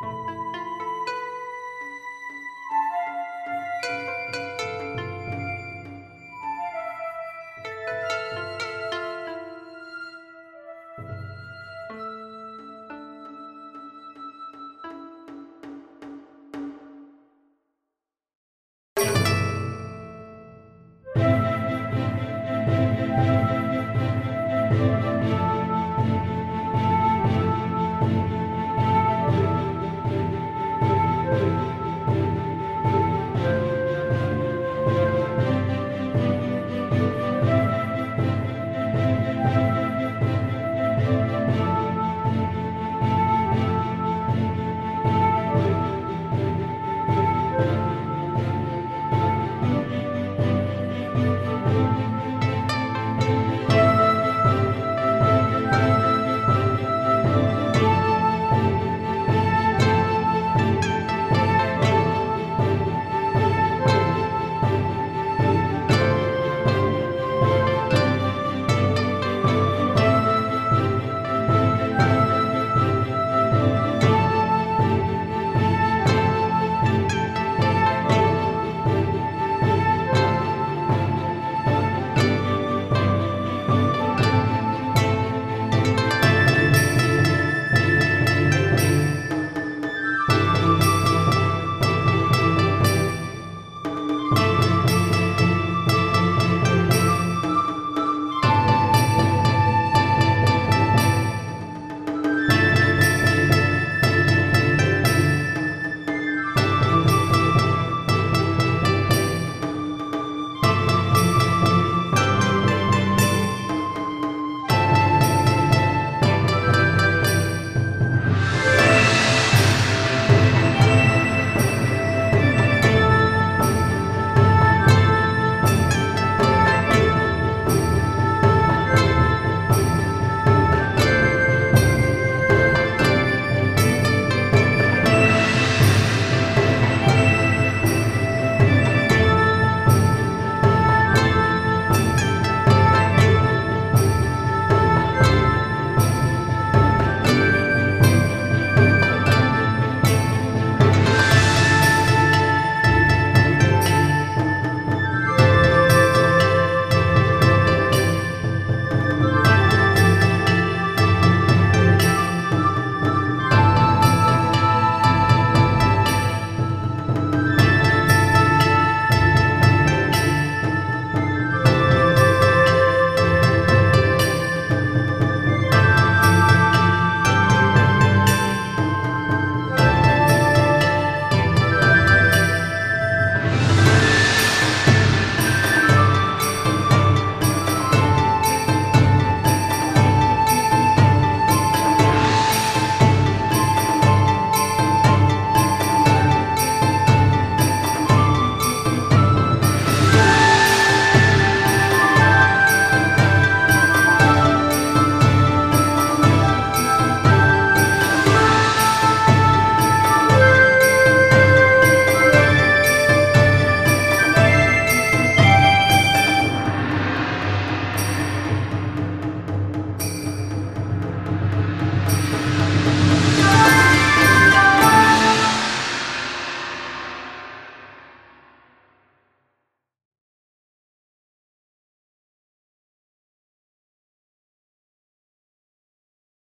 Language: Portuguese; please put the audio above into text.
Música